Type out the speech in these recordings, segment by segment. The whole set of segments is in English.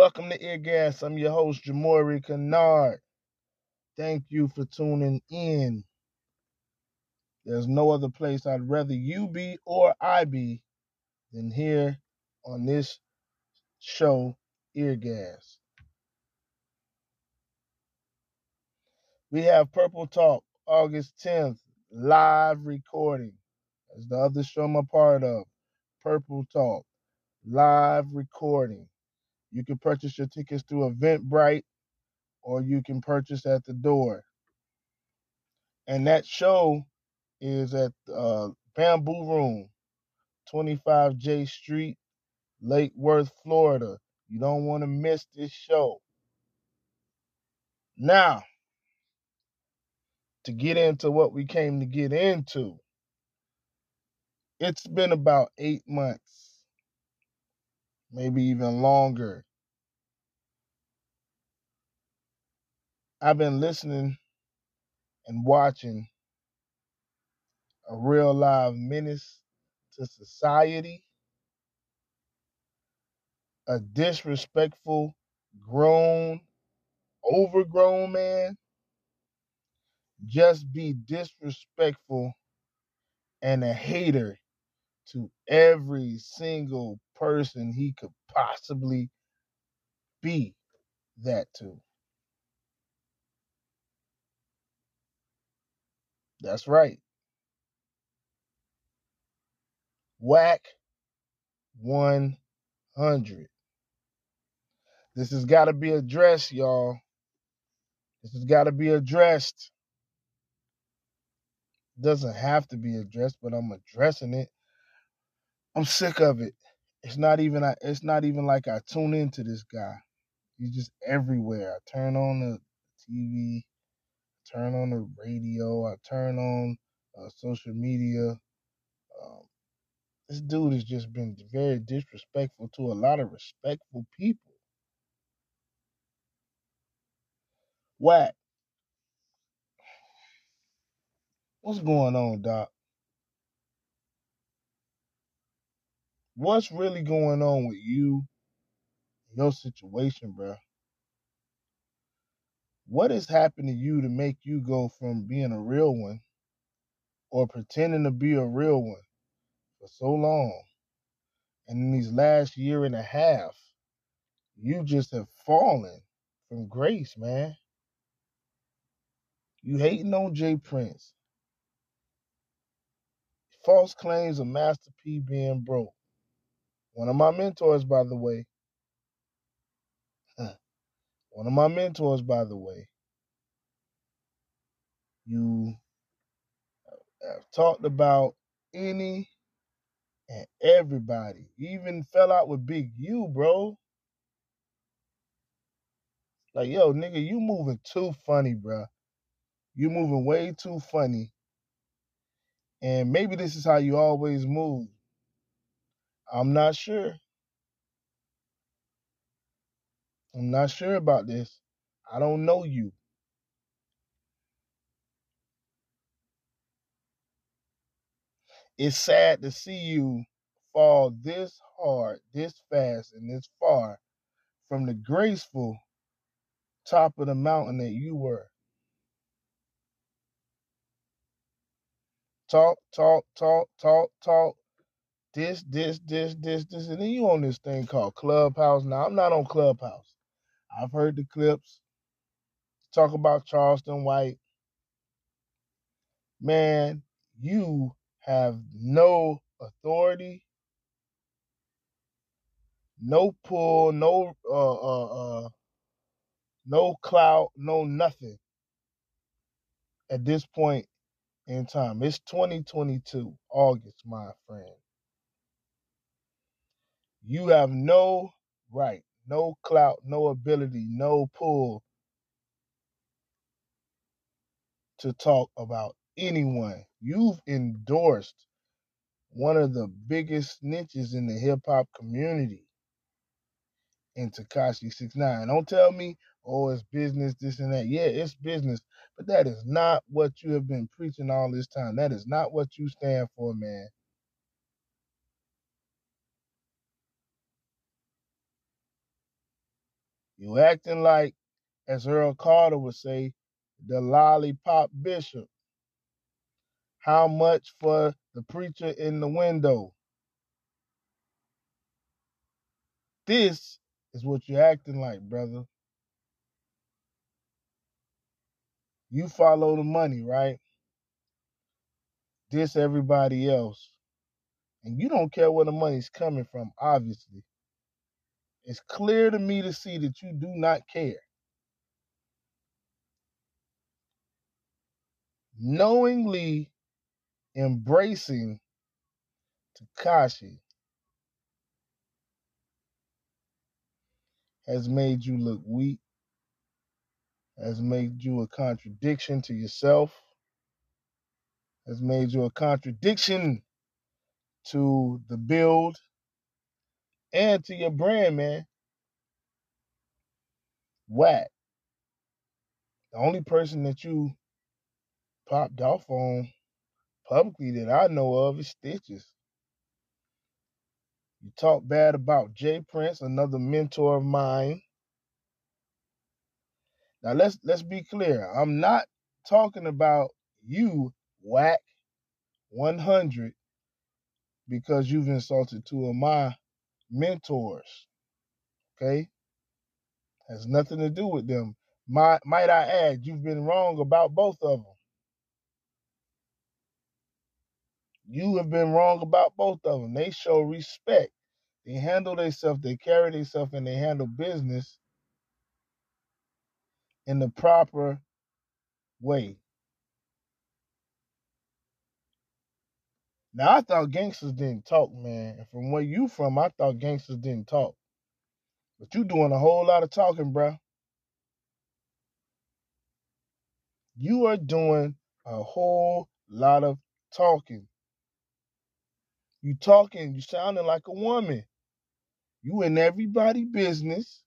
Welcome to Eargas. I'm your host, Jamori Kennard. Thank you for tuning in. There's no other place I'd rather you be or I be than here on this show, Eargas. We have Purple Talk, August 10th, live recording. As the other show I'm a part of, Purple Talk, live recording. You can purchase your tickets through Eventbrite or you can purchase at the door. And that show is at uh, Bamboo Room, 25 J Street, Lake Worth, Florida. You don't want to miss this show. Now, to get into what we came to get into, it's been about eight months, maybe even longer. I've been listening and watching a real live menace to society, a disrespectful, grown, overgrown man just be disrespectful and a hater to every single person he could possibly be that to. That's right. Wack 100. This has got to be addressed, y'all. This has got to be addressed. Doesn't have to be addressed, but I'm addressing it. I'm sick of it. It's not even it's not even like I tune into this guy. He's just everywhere. I turn on the TV, turn on the radio, I turn on uh, social media. Um, this dude has just been very disrespectful to a lot of respectful people. Wack. What's going on, Doc? What's really going on with you, your situation, bro? What has happened to you to make you go from being a real one or pretending to be a real one for so long? And in these last year and a half, you just have fallen from grace, man. You hating on J. Prince. False claims of Master P being broke. One of my mentors, by the way. One of my mentors, by the way. You have talked about any and everybody. You even fell out with Big U, bro. Like, yo, nigga, you moving too funny, bro. You moving way too funny. And maybe this is how you always move. I'm not sure. I'm not sure about this. I don't know you. It's sad to see you fall this hard, this fast, and this far from the graceful top of the mountain that you were. Talk, talk, talk, talk, talk. This, this, this, this, this, and then you on this thing called Clubhouse. Now I'm not on Clubhouse. I've heard the clips. Talk about Charleston White. Man, you have no authority, no pull, no uh, uh, uh, no clout, no nothing at this point in time. It's 2022, August, my friend. You have no right, no clout, no ability, no pull to talk about anyone. You've endorsed one of the biggest snitches in the hip hop community in Tekashi Six Nine. Don't tell me, oh, it's business, this and that. Yeah, it's business, but that is not what you have been preaching all this time. That is not what you stand for, man. You acting like, as Earl Carter would say, the lollipop bishop. How much for the preacher in the window? This is what you're acting like, brother. You follow the money, right? This everybody else. And you don't care where the money's coming from, obviously. It's clear to me to see that you do not care. Knowingly embracing Tekashi has made you look weak, has made you a contradiction to yourself, has made you a contradiction to the build and to your brand, man. Wack. The only person that you popped off on publicly that I know of is Stitches. You talk bad about J. Prince, another mentor of mine. Now let's let's be clear. I'm not talking about you, Wack 100, because you've insulted two of my mentors. Okay? Has nothing to do with them. My, might I add, you've been wrong about both of them. You have been wrong about both of them. They show respect. They handle themselves, they carry themselves, and they handle business in the proper way. Now I thought gangsters didn't talk, man. And from where you from, I thought gangsters didn't talk. But you doing a whole lot of talking, bro. You are doing a whole lot of talking. You talking, you sounding like a woman. You in everybody business.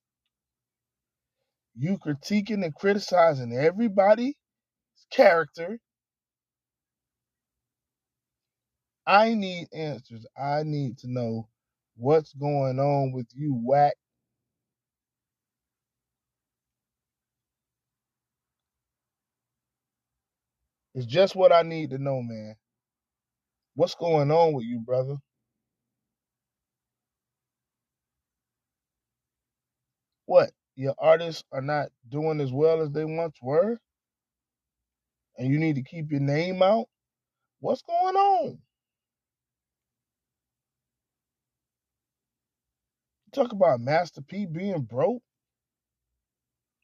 You critiquing and criticizing everybody's character. I need answers. I need to know what's going on with you, whack. It's just what I need to know, man. What's going on with you, brother? What? Your artists are not doing as well as they once were? And you need to keep your name out? What's going on? Talk about Master P being broke.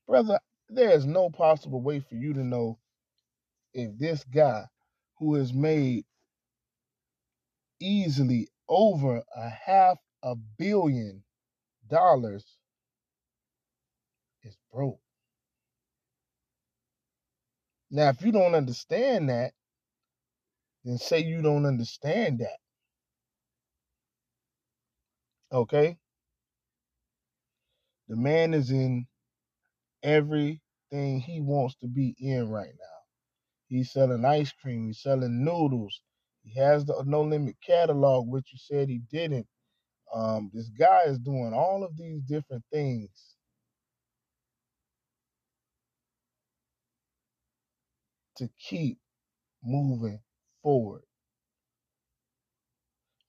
Brother, there is no possible way for you to know if this guy who has made easily over a half a billion dollars is broke. Now, if you don't understand that, then say you don't understand that. Okay? The man is in everything he wants to be in right now. He's selling ice cream, he's selling noodles. He has the no limit catalog, which you said he didn't. Um, this guy is doing all of these different things to keep moving forward.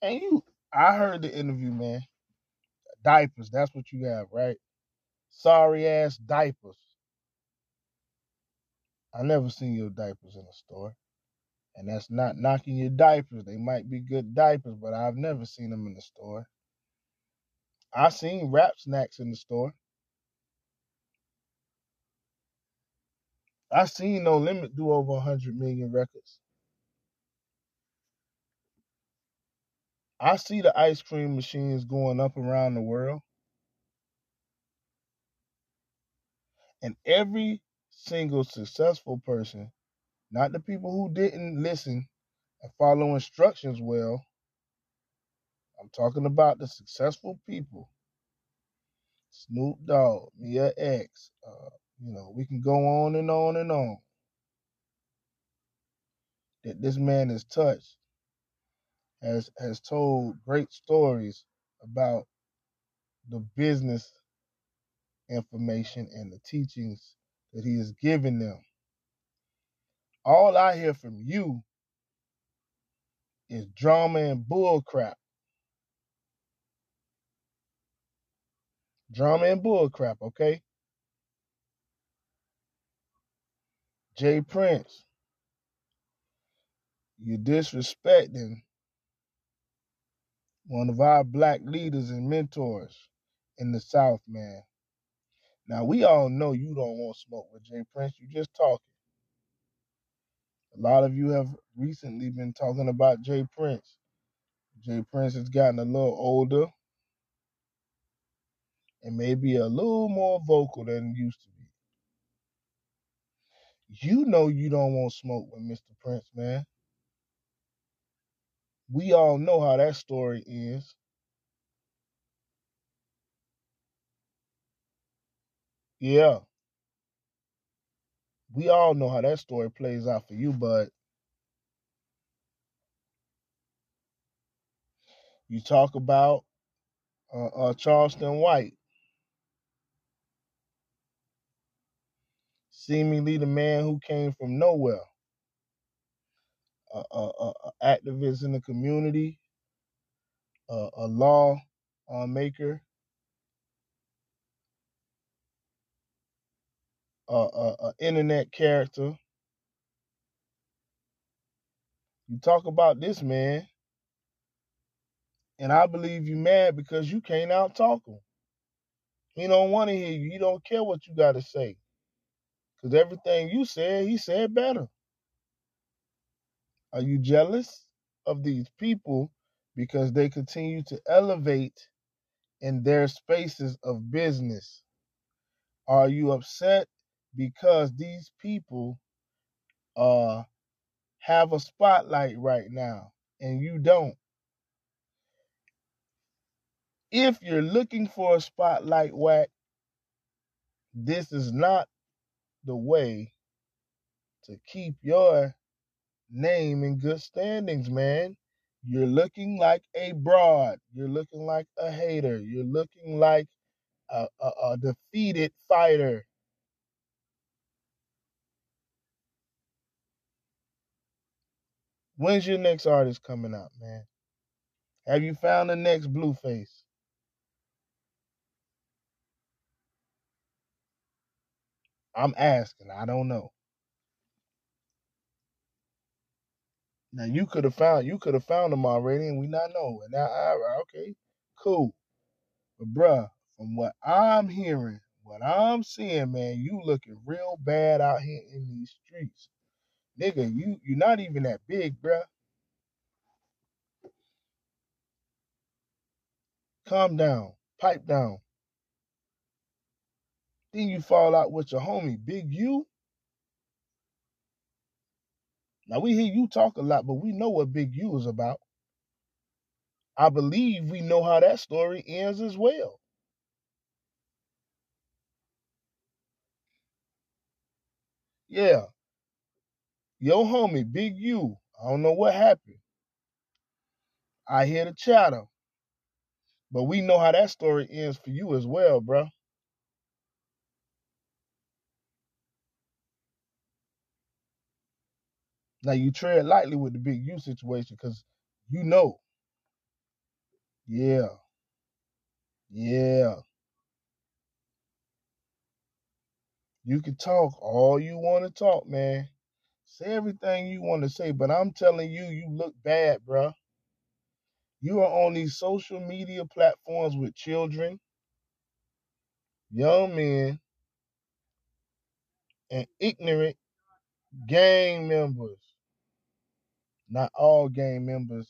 And you, I heard the interview, man. Diapers, that's what you have, right? Sorry ass diapers. I never seen your diapers in a store. And that's not knocking your diapers. They might be good diapers, but I've never seen them in the store. I seen rap snacks in the store. I seen No Limit do over 100 million records. I see the ice cream machines going up around the world. And every single successful person, not the people who didn't listen and follow instructions well, I'm talking about the successful people. Snoop Dogg, Mia X, uh, you know, we can go on and on and on. That this man has touched, has has told great stories about the business information and the teachings that he has given them. All I hear from you is drama and bullcrap. Drama and bullcrap, okay? J. Prince, you're disrespecting one of our black leaders and mentors in the South, man. Now we all know you don't want smoke with J. Prince. You just talking. A lot of you have recently been talking about J. Prince. J. Prince has gotten a little older and maybe a little more vocal than he used to be. You know you don't want smoke with Mr. Prince, man. We all know how that story ends. Yeah. We all know how that story plays out for you, but you talk about uh, uh, Charleston White, seemingly the man who came from nowhere, a, a activist in the community, a, a law uh, maker, a, a, a internet character. You talk about this man, and I believe you mad because you can't out talk him. He don't want to hear you. He don't care what you got to say. Because everything you said, he said better. Are you jealous of these people because they continue to elevate in their spaces of business? Are you upset because these people uh have a spotlight right now and you don't? If you're looking for a spotlight whack, this is not the way to keep your name in good standings, man. You're looking like a broad. You're looking like a hater. You're looking like a, a, a defeated fighter. When's your next artist coming out, man? Have you found the next Blueface? I'm asking. I don't know. Now you could have found you could have found them already, and we not know. And now, right, okay, cool. But bruh, from what I'm hearing, what I'm seeing, man, you looking real bad out here in these streets, nigga. You you're not even that big, bruh. Calm down, pipe down. Then you fall out with your homie, Big U. Now we hear you talk a lot, but we know what Big U is about. I believe we know how that story ends as well. Yeah, your homie, Big U. I don't know what happened. I hear the chatter, but we know how that story ends for you as well, bruh. Now you tread lightly with the Big U situation because you know. Yeah, yeah. You can talk all you want to talk, man. Say everything you want to say, but I'm telling you, you look bad, bruh. You are on these social media platforms with children, young men, and ignorant gang members. Not all gang members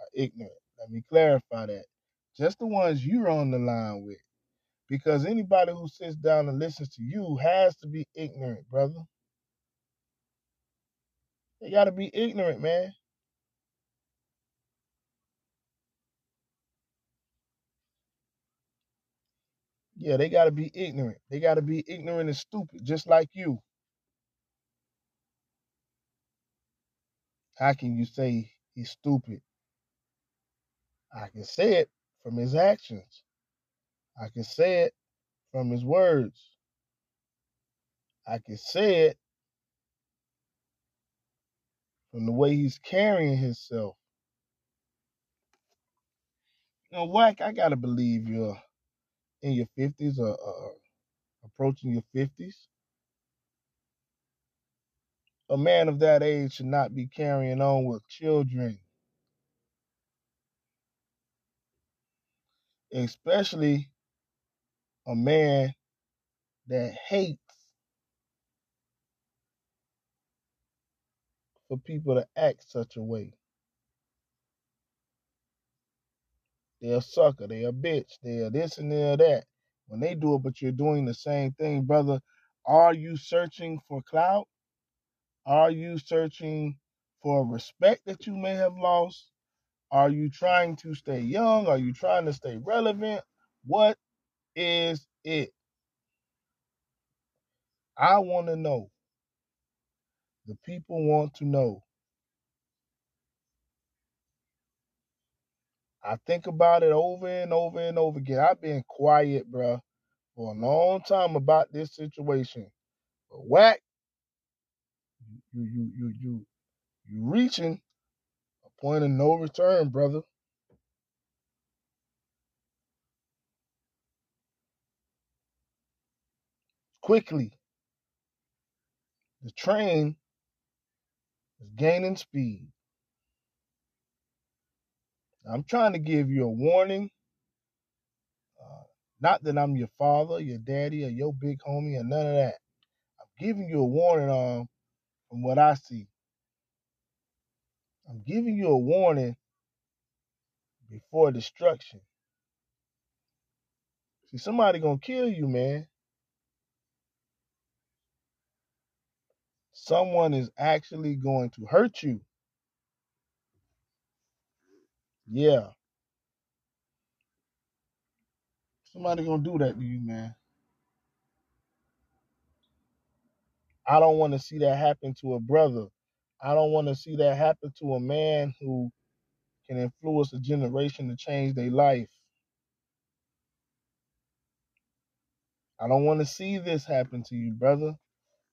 are ignorant. Let me clarify that. Just the ones you're on the line with. Because anybody who sits down and listens to you has to be ignorant, brother. They got to be ignorant, man. Yeah, they got to be ignorant. They got to be ignorant and stupid, just like you. How can you say he's stupid? I can say it from his actions. I can say it from his words. I can say it from the way he's carrying himself. You know, Wack, I gotta believe you're in your fifties or uh, approaching your fifties. A man of that age should not be carrying on with children, especially a man that hates for people to act such a way. They're a sucker, they're a bitch, they're this and they're that. When they do it, but you're doing the same thing, brother, are you searching for clout? Are you searching for respect that you may have lost? Are you trying to stay young? Are you trying to stay relevant? What is it? I want to know. The people want to know. I think about it over and over and over again. I've been quiet, bruh, for a long time about this situation. But Wack, you you you you you reaching a point of no return, brother. Quickly. The train is gaining speed. I'm trying to give you a warning. Uh, not that I'm your father, your daddy, or your big homie, or none of that. I'm giving you a warning on from what I see. I'm giving you a warning before destruction. See, somebody gonna kill you, man. Someone is actually going to hurt you. Yeah. Somebody gonna do that to you, man. I don't want to see that happen to a brother. I don't want to see that happen to a man who can influence a generation to change their life. I don't want to see this happen to you, brother.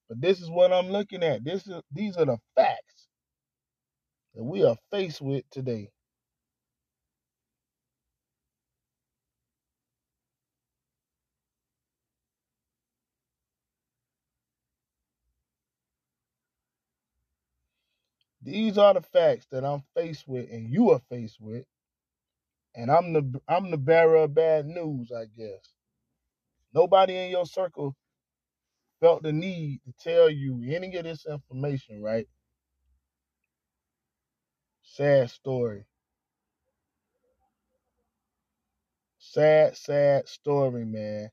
But this is what I'm looking at. This is these are the facts that we are faced with today. These are the facts that I'm faced with and you are faced with. And I'm the I'm the bearer of bad news, I guess. Nobody in your circle felt the need to tell you any of this information, right? Sad story. Sad, sad story, man.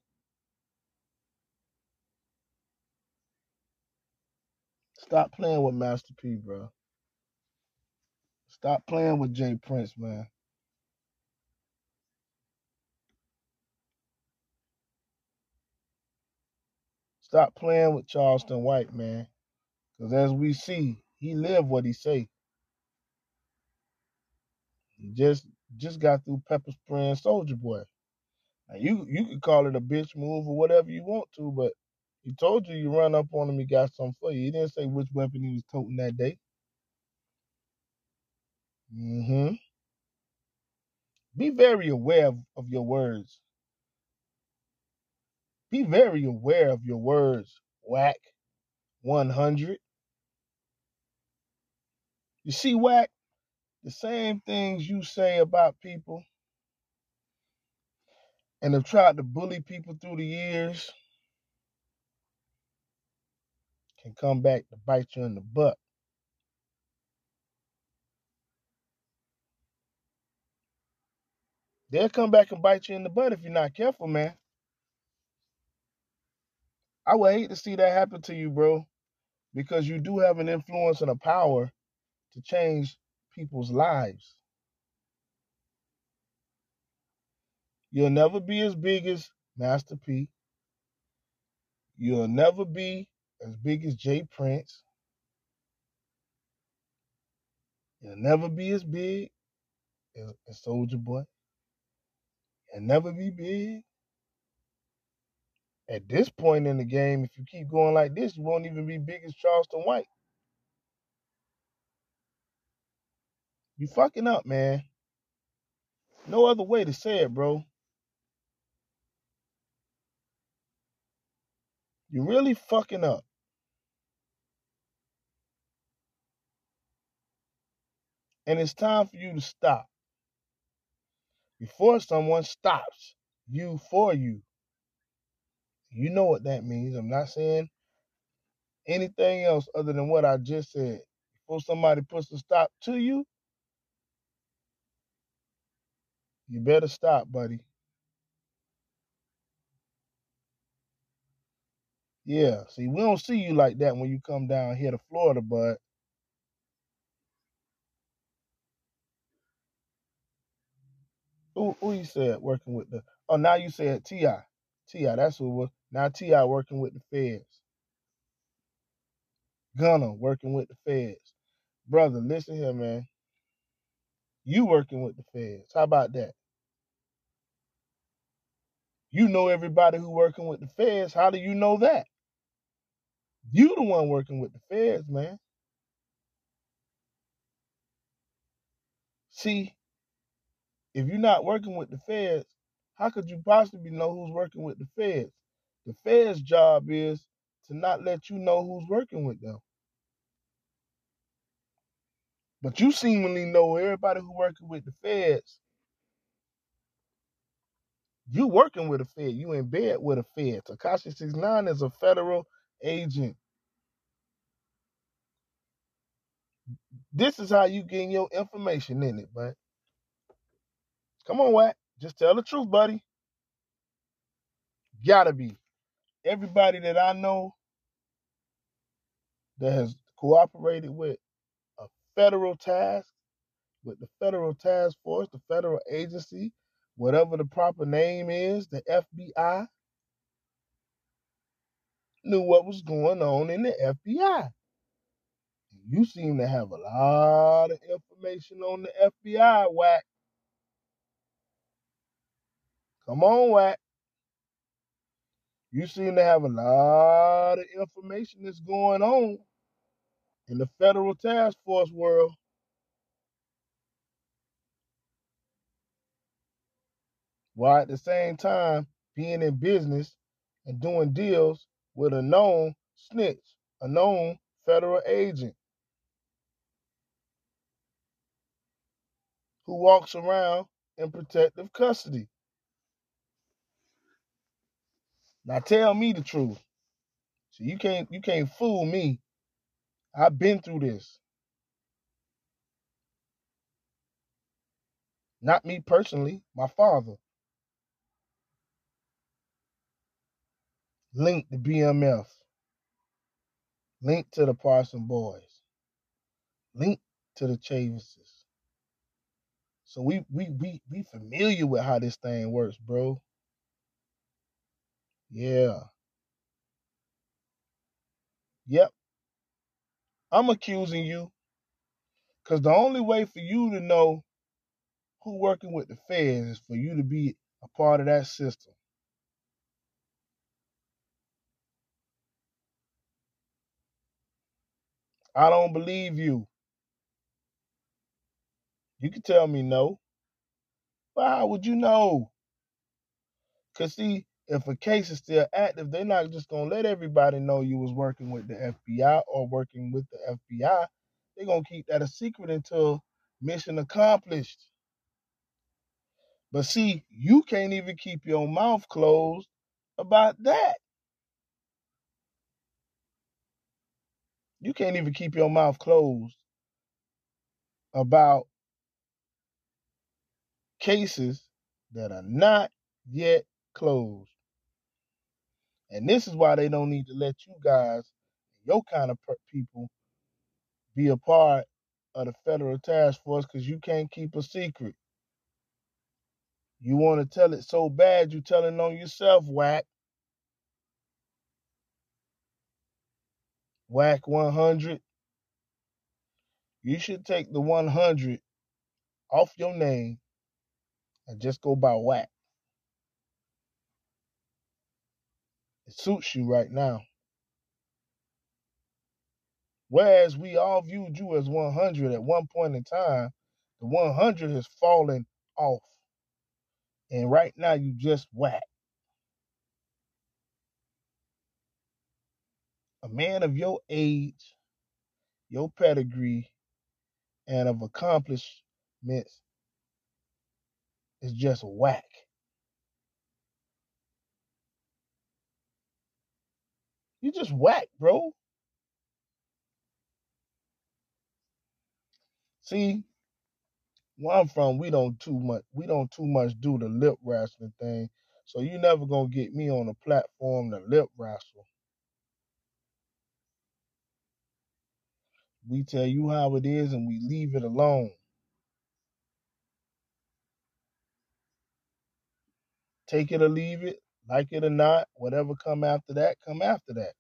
Stop playing with Master P, bro. Stop playing with J. Prince, man. Stop playing with Charleston White, man. Because as we see, he lived what he say. He just just got through pepper spraying Soulja Boy. Now you you could call it a bitch move or whatever you want to, but he told you you run up on him, he got something for you. He didn't say which weapon he was toting that day. Mm-hmm. Be very aware of, of your words. Be very aware of your words, Wack 100. You see, whack, the same things you say about people and have tried to bully people through the years can come back to bite you in the butt. They'll come back and bite you in the butt if you're not careful, man. I would hate to see that happen to you, bro, because you do have an influence and a power to change people's lives. You'll never be as big as Master P. You'll never be as big as J. Prince. You'll never be as big as, as Soulja Boy. You'll never be big At this point in the game, if you keep going like this, you won't even be big as Charleston White. You fucking up, man. No other way to say it, bro. You're really fucking up. And it's time for you to stop. Before someone stops you for you. You know what that means. I'm not saying anything else other than what I just said. Before somebody puts a stop to you, you better stop, buddy. Yeah, see, we don't see you like that when you come down here to Florida, but who who you said working with the oh now you said Ti. Ti, that's who was. Now Ti working with the feds. Gunna working with the feds. Brother, listen here, man. You working with the feds. How about that? You know everybody who working with the feds. How do you know that? You the one working with the feds, man. See, if you're not working with the feds, how could you possibly know who's working with the feds? The feds' job is to not let you know who's working with them. But you seemingly know everybody who working with the feds. You working with a fed. You in bed with a fed. Tekashi 69 is a federal agent. This is how you getting your information in it, but come on, Wack. Just tell the truth, buddy. Gotta be. Everybody that I know that has cooperated with a federal task, with the federal task force, the federal agency, whatever the proper name is, the FBI, knew what was going on in the FBI. You seem to have a lot of information on the FBI, Wack. Come on, Wack. You seem to have a lot of information that's going on in the federal task force world. While at the same time being in business and doing deals with a known snitch, a known federal agent who walks around in protective custody. Now tell me the truth. So you can't you can't fool me. I've been through this. Not me personally, my father. Linked to BMF. Linked to the Parson Boys. Linked to the Chavises. So we we we we familiar with how this thing works, bro. Yeah. Yep. I'm accusing you because the only way for you to know who working with the feds is for you to be a part of that system. I don't believe you. You can tell me no. But how would you know? Because, see, if a case is still active, they're not just to let everybody know you was working with the FBI or working with the FBI. They're to keep that a secret until mission accomplished. But see, you can't even keep your mouth closed about that. You can't even keep your mouth closed about cases that are not yet closed. And this is why they don't need to let you guys, your kind of people, be a part of the federal task force because you can't keep a secret. You want to tell it so bad, you're telling on yourself, whack. Wack 100. You should take the 100 off your name and just go by Wack. It suits you right now. Whereas we all viewed you as 100 at one point in time, the 100 has fallen off. And right now you just whack. A man of your age, your pedigree, and of accomplishments is just whack. You just whack, bro. See, where I'm from, we don't too much we don't too much do the lip wrestling thing. So you never gonna get me on a platform to lip wrestle. We tell you how it is and we leave it alone. Take it or leave it, like it or not, whatever come after that, come after that.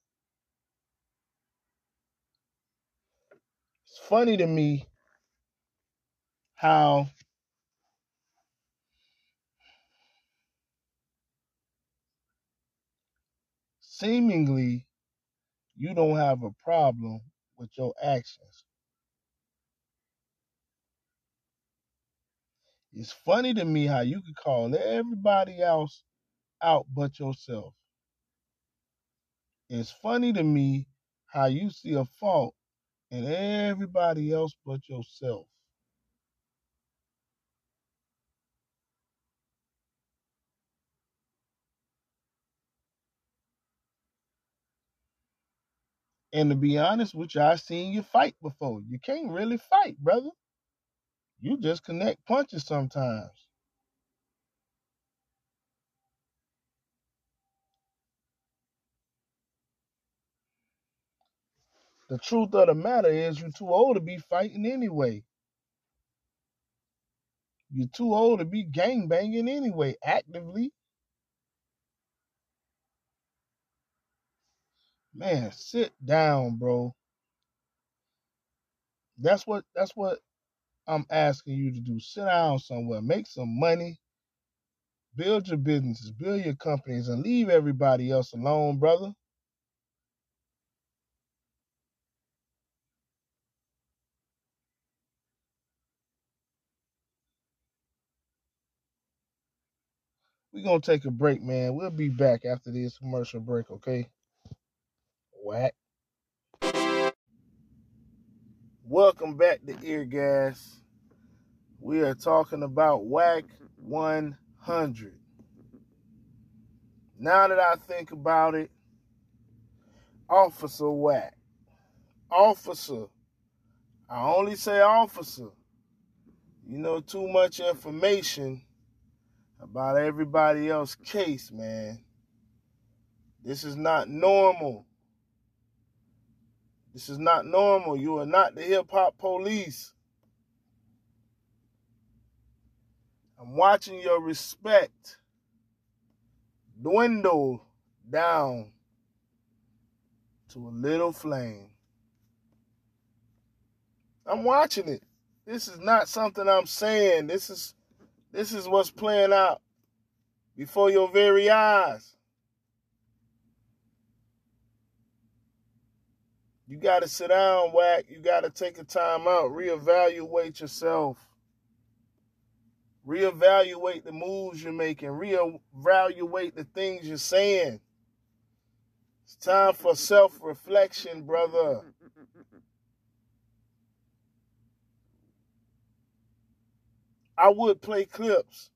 It's funny to me how seemingly you don't have a problem with your actions. It's funny to me how you could call everybody else out but yourself. It's funny to me how you see a fault in everybody else but yourself. And to be honest with you, I've seen you fight before. You can't really fight, brother. You just connect punches sometimes. The truth of the matter is you're too old to be fighting anyway. You're too old to be gang banging anyway, actively. Man, sit down, bro. That's what that's what I'm asking you to do. Sit down somewhere, make some money, build your businesses, build your companies, and leave everybody else alone, brother. We're gonna take a break, man. We'll be back after this commercial break, okay? Wack. Welcome back to Ear Gas. We are talking about Wack 100. Now that I think about it, Officer Wack. Officer. I only say officer. You know too much information about everybody else's case, man. This is not normal. This is not normal. You are not the hip hop police. I'm watching your respect dwindle down to a little flame. I'm watching it. This is not something I'm saying. This is this is what's playing out before your very eyes. You got to sit down, whack. You got to take a time out, reevaluate yourself. Reevaluate the moves you're making, reevaluate the things you're saying. It's time for self reflection, brother. I would play clips,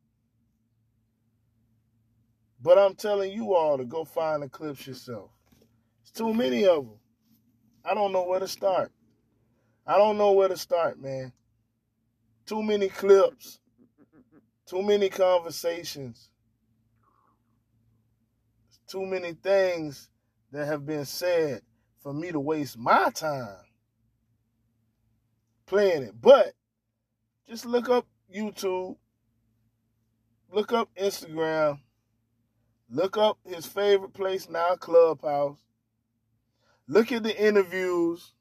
but I'm telling you all to go find the clips yourself. It's too many of them. I don't know where to start. I don't know where to start, man. Too many clips, too many conversations, too many things that have been said for me to waste my time playing it. But just look up YouTube, look up Instagram, look up his favorite place now, Clubhouse. Look at the interviews.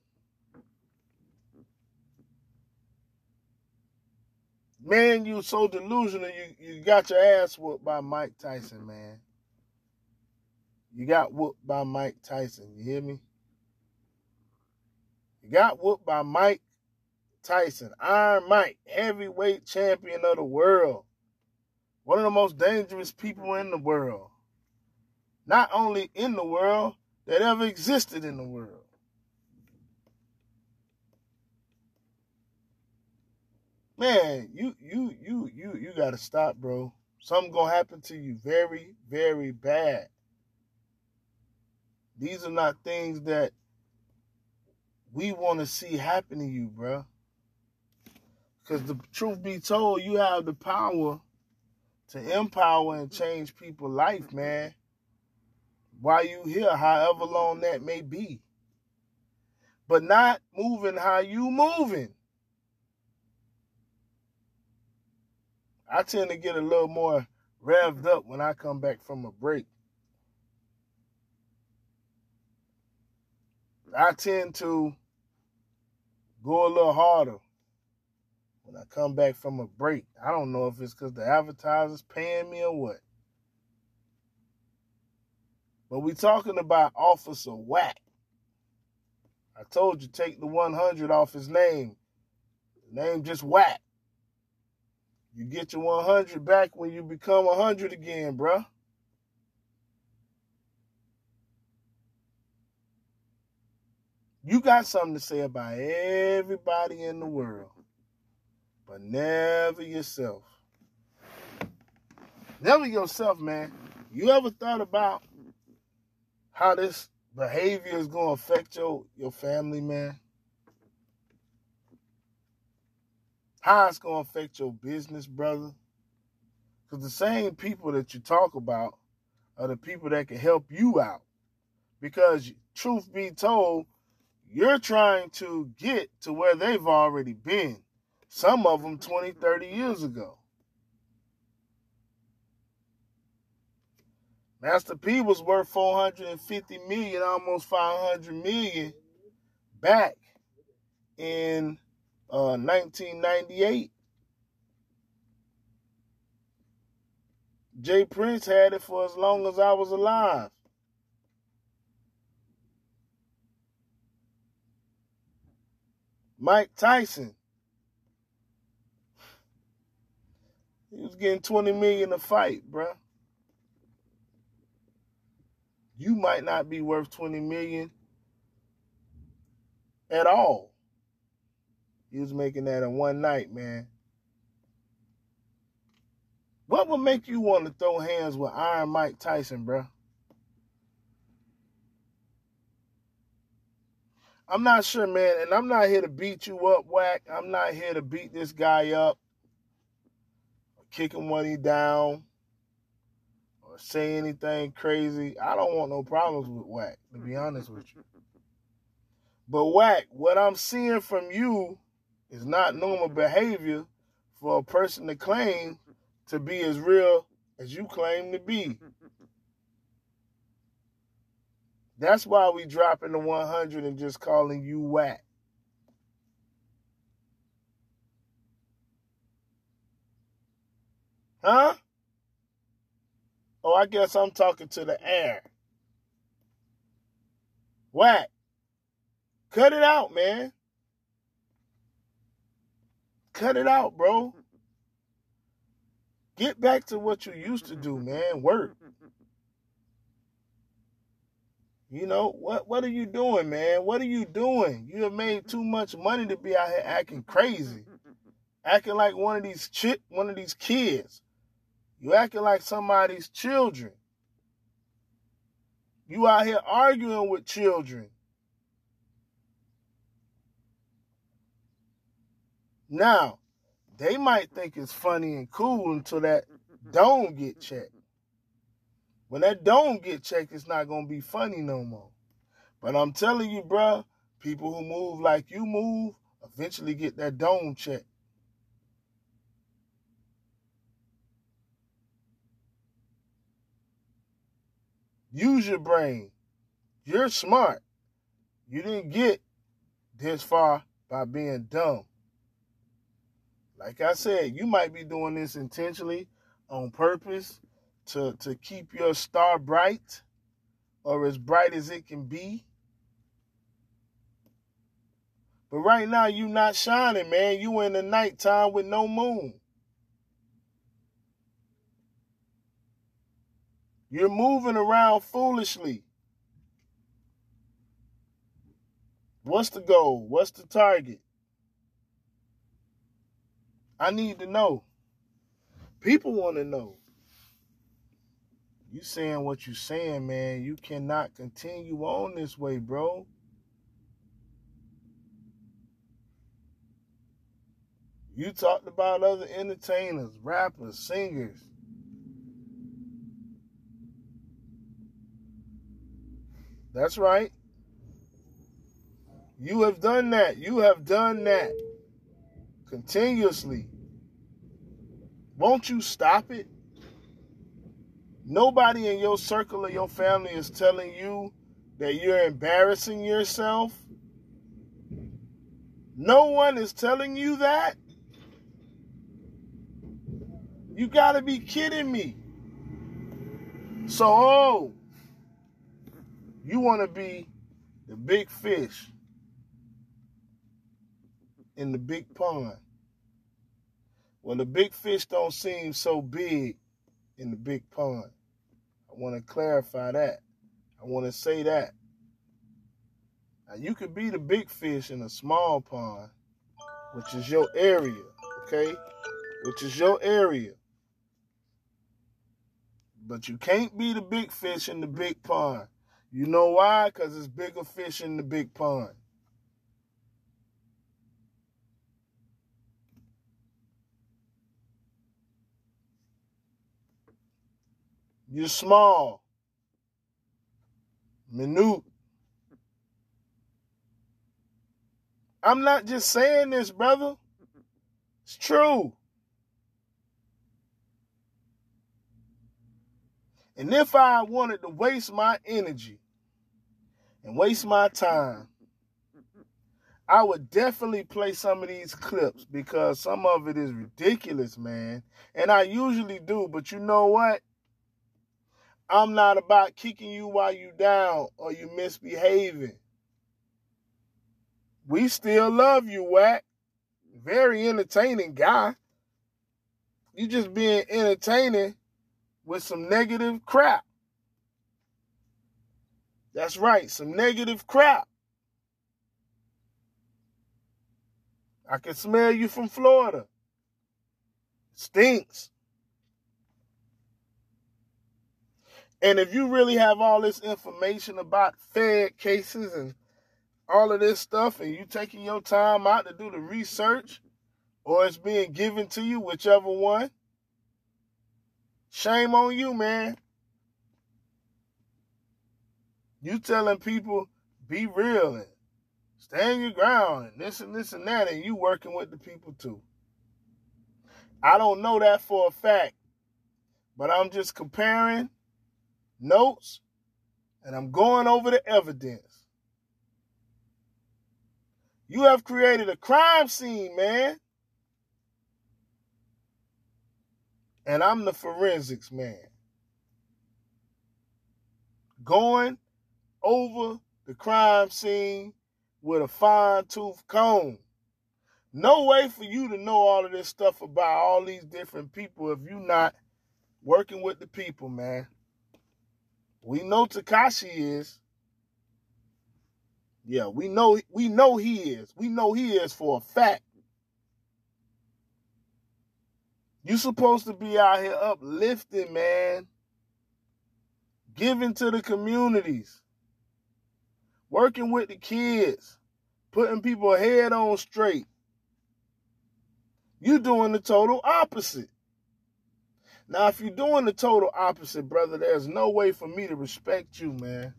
Man, you so delusional. You you got your ass whooped by Mike Tyson, man. You got whooped by Mike Tyson. You hear me? You got whooped by Mike Tyson, Iron Mike, heavyweight champion of the world. One of the most dangerous people in the world. Not only in the world, that ever existed in the world. Man, you you you you you gotta stop, bro. Something gonna happen to you very, very bad. These are not things that we want to see happen to you, bro. Because the truth be told, you have the power to empower and change people's life, man. While you here, however long that may be. But not moving how you moving. I tend to get a little more revved up when I come back from a break. I tend to go a little harder when I come back from a break. I don't know if it's because the advertiser's paying me or what. But we talking about Officer Wack. I told you take the 100 off his name. Name just Wack. You get your 100 back when you become 100 again, bruh. You got something to say about everybody in the world, but never yourself. Never yourself, man. You ever thought about how this behavior is going to affect your, your family, man? How it's going to affect your business, brother? Because the same people that you talk about are the people that can help you out. Because, truth be told, you're trying to get to where they've already been. Some of them 20, 30 years ago. Master P was worth 450 million, almost 500 million back in uh, 1998. J. Prince had it for as long as I was alive. Mike Tyson. He was getting 20 million a fight, bruh. You might not be worth 20 million at all. He was making that in one night, man. What would make you want to throw hands with Iron Mike Tyson, bruh? I'm not sure, man, and I'm not here to beat you up, Wack. I'm not here to beat this guy up, or kick him when he down, or say anything crazy. I don't want no problems with Wack, to be honest with you. But Wack, what I'm seeing from you is not normal behavior for a person to claim to be as real as you claim to be. That's why we dropping the 100 and just calling you Wack. Huh? Oh, I guess I'm talking to the air. Wack. Cut it out, man. Cut it out, bro. Get back to what you used to do, man. Work. You know, what what are you doing, man? What are you doing? You have made too much money to be out here acting crazy. Acting like one of these chip one of these kids. You acting like somebody's children. You out here arguing with children. Now, they might think it's funny and cool until that don't get checked. When that dome get checked, it's not gonna be funny no more. But I'm telling you, bruh, people who move like you move eventually get that dome checked. Use your brain. You're smart. You didn't get this far by being dumb. Like I said, you might be doing this intentionally on purpose to, to keep your star bright or as bright as it can be. But right now you not shining, man. You in the nighttime with no moon. You're moving around foolishly. What's the goal? What's the target? I need to know. People want to know. You saying what you saying, man. You cannot continue on this way, bro. You talked about other entertainers, rappers, singers. That's right. You have done that. You have done that continuously. Won't you stop it? Nobody in your circle or your family is telling you that you're embarrassing yourself. No one is telling you that. You got to be kidding me. So, oh, you want to be the big fish in the big pond. Well, the big fish don't seem so big in the big pond. I want to clarify that. I want to say that. Now, you could be the big fish in a small pond, which is your area, okay? Which is your area. But you can't be the big fish in the big pond. You know why? Because it's bigger fish in the big pond. You're small, minute. I'm not just saying this, brother. It's true. And if I wanted to waste my energy and waste my time, I would definitely play some of these clips because some of it is ridiculous, man. And I usually do, but you know what? I'm not about kicking you while you down or you misbehaving. We still love you, Wack. Very entertaining guy. You just being entertaining with some negative crap. That's right, some negative crap. I can smell you from Florida. Stinks. And if you really have all this information about Fed cases and all of this stuff, and you taking your time out to do the research, or it's being given to you, whichever one, shame on you, man. You telling people be real and stand your ground and this and this and that, and you working with the people too. I don't know that for a fact, but I'm just comparing notes, and I'm going over the evidence. You have created a crime scene, man. And I'm the forensics man. Going over the crime scene with a fine tooth comb. No way for you to know all of this stuff about all these different people if you're not working with the people, man. We know Tekashi is. Yeah, we know we know he is. We know he is for a fact. You supposed to be out here uplifting, man. Giving to the communities. Working with the kids. Putting people head on straight. You doing the total opposite. Now, if you're doing the total opposite, brother, there's no way for me to respect you, man.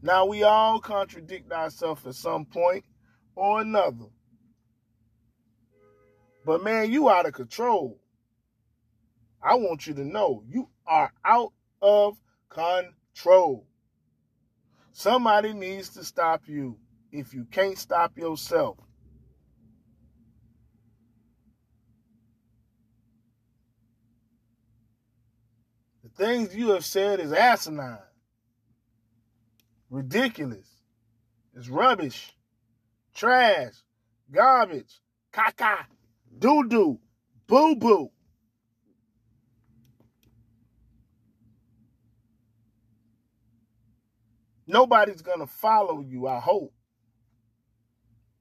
Now, we all contradict ourselves at some point or another. But, man, you out of control. I want you to know you are out of control. Somebody needs to stop you if you can't stop yourself. The things you have said is asinine. Ridiculous. It's rubbish, trash, garbage, caca, doo doo, boo boo. Nobody's gonna follow you, I hope,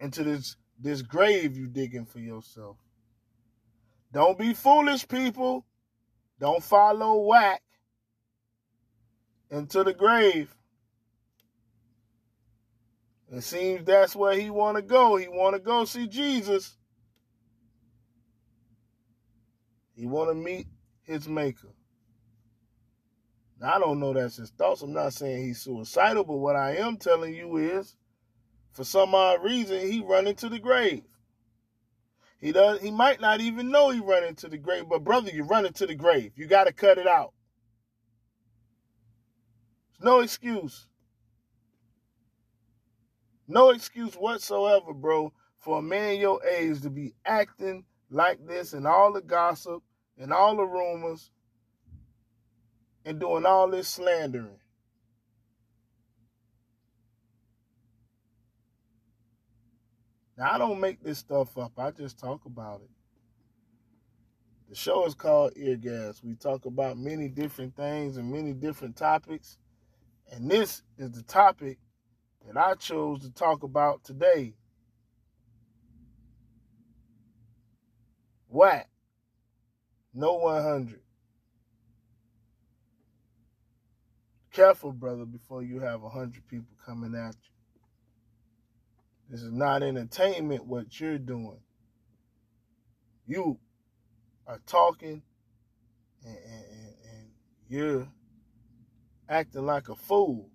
into this this grave you digging for yourself. Don't be foolish, people. Don't follow Wack into the grave. It seems that's where he want to go. He want to go see Jesus. He want to meet his maker. Now, I don't know that's his thoughts. I'm not saying he's suicidal, but what I am telling you is, for some odd reason, he run into the grave. He does. He might not even know he run into the grave, but brother, you run into the grave. You got to cut it out. There's no excuse. No excuse whatsoever, bro, for a man your age to be acting like this and all the gossip and all the rumors and doing all this slandering. Now, I don't make this stuff up, I just talk about it. The show is called Eargas. We talk about many different things and many different topics. And this is the topic that I chose to talk about today. What? No 100. Careful, brother, before you have 100 people coming at you. This is not entertainment what you're doing. You are talking and, and, and you're acting like a fool.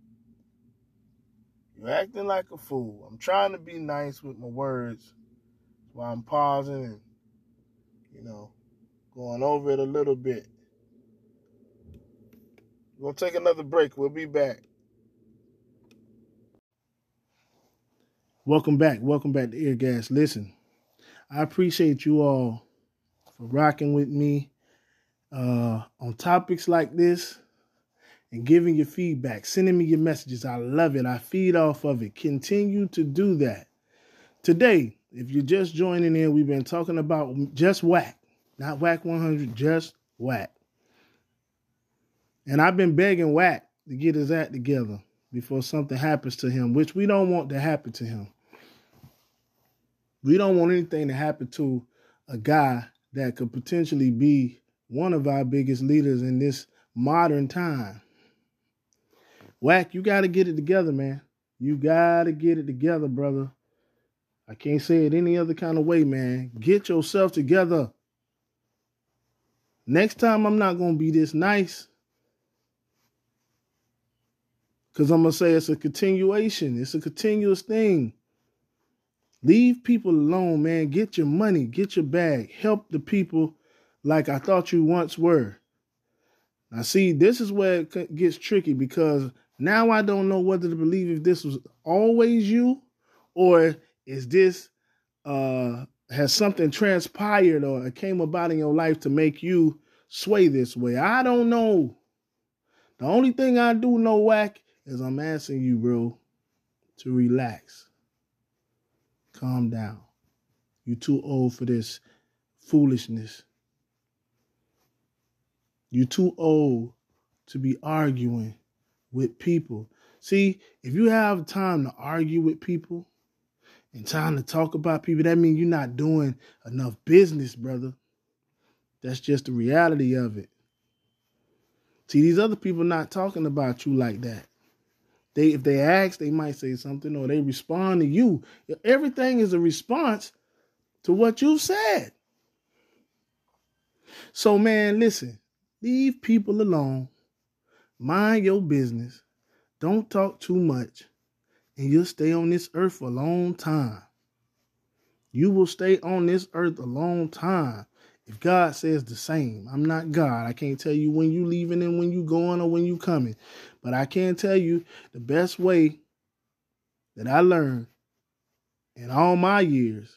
You're acting like a fool. I'm trying to be nice with my words while I'm pausing and, you know, going over it a little bit. We'll take another break. We'll be back. Welcome back. Welcome back to Eargas. Listen, I appreciate you all for rocking with me uh, on topics like this and giving your feedback, sending me your messages. I love it. I feed off of it. Continue to do that. Today, if you're just joining in, we've been talking about just Wack, not Wack 100, just Wack. And I've been begging Wack to get his act together before something happens to him, which we don't want to happen to him. We don't want anything to happen to a guy that could potentially be one of our biggest leaders in this modern time. Wack, you got to get it together, man. You got to get it together, brother. I can't say it any other kind of way, man. Get yourself together. Next time, I'm not going to be this nice. Because I'm going to say it's a continuation, it's a continuous thing. Leave people alone, man. Get your money, get your bag, help the people like I thought you once were. Now, see, this is where it gets tricky because now I don't know whether to believe if this was always you or is this uh has something transpired or came about in your life to make you sway this way. I don't know. The only thing I do know, Wack, is I'm asking you, bro, to relax. Calm down. You're too old for this foolishness. You're too old to be arguing with people. See, if you have time to argue with people and time to talk about people, that means you're not doing enough business, brother. That's just the reality of it. See, these other people not talking about you like that. They if they ask, they might say something or they respond to you. Everything is a response to what you've said. So man, listen, leave people alone Mind your business. Don't talk too much, and you'll stay on this earth for a long time. You will stay on this earth a long time. If God says the same, I'm not God. I can't tell you when you leaving and when you going or when you coming. But I can tell you the best way that I learned in all my years,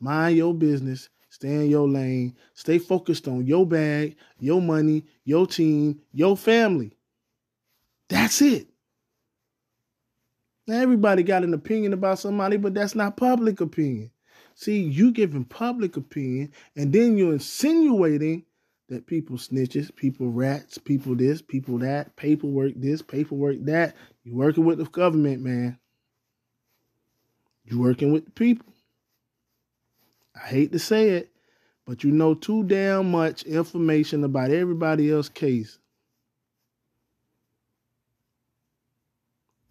mind your business, stay in your lane, stay focused on your bag, your money, your team, your family. That's it. Now, everybody got an opinion about somebody, but that's not public opinion. See, you giving public opinion, and then you're insinuating that people snitches, people rats, people this, people that, paperwork this, paperwork that. You're working with the government, man. You're working with the people. I hate to say it, but you know too damn much information about everybody else's case.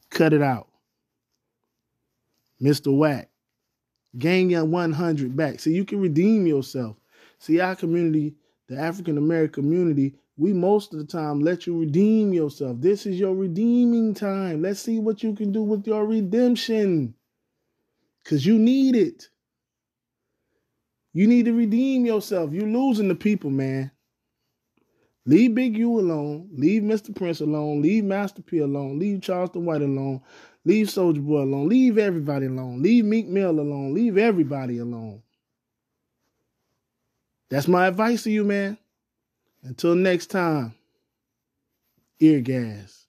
Cut it out. Mr. Wack. Gain your 100 back. See, you can redeem yourself. See, our community, the African American community, we most of the time let you redeem yourself. This is your redeeming time. Let's see what you can do with your redemption. Because you need it. You need to redeem yourself. You're losing the people, man. Leave Big U alone. Leave Mr. Prince alone. Leave Master P alone. Leave Charleston White alone. Leave Soulja Boy alone. Leave everybody alone. Leave Meek Mill alone. Leave everybody alone. That's my advice to you, man. Until next time, ear gas.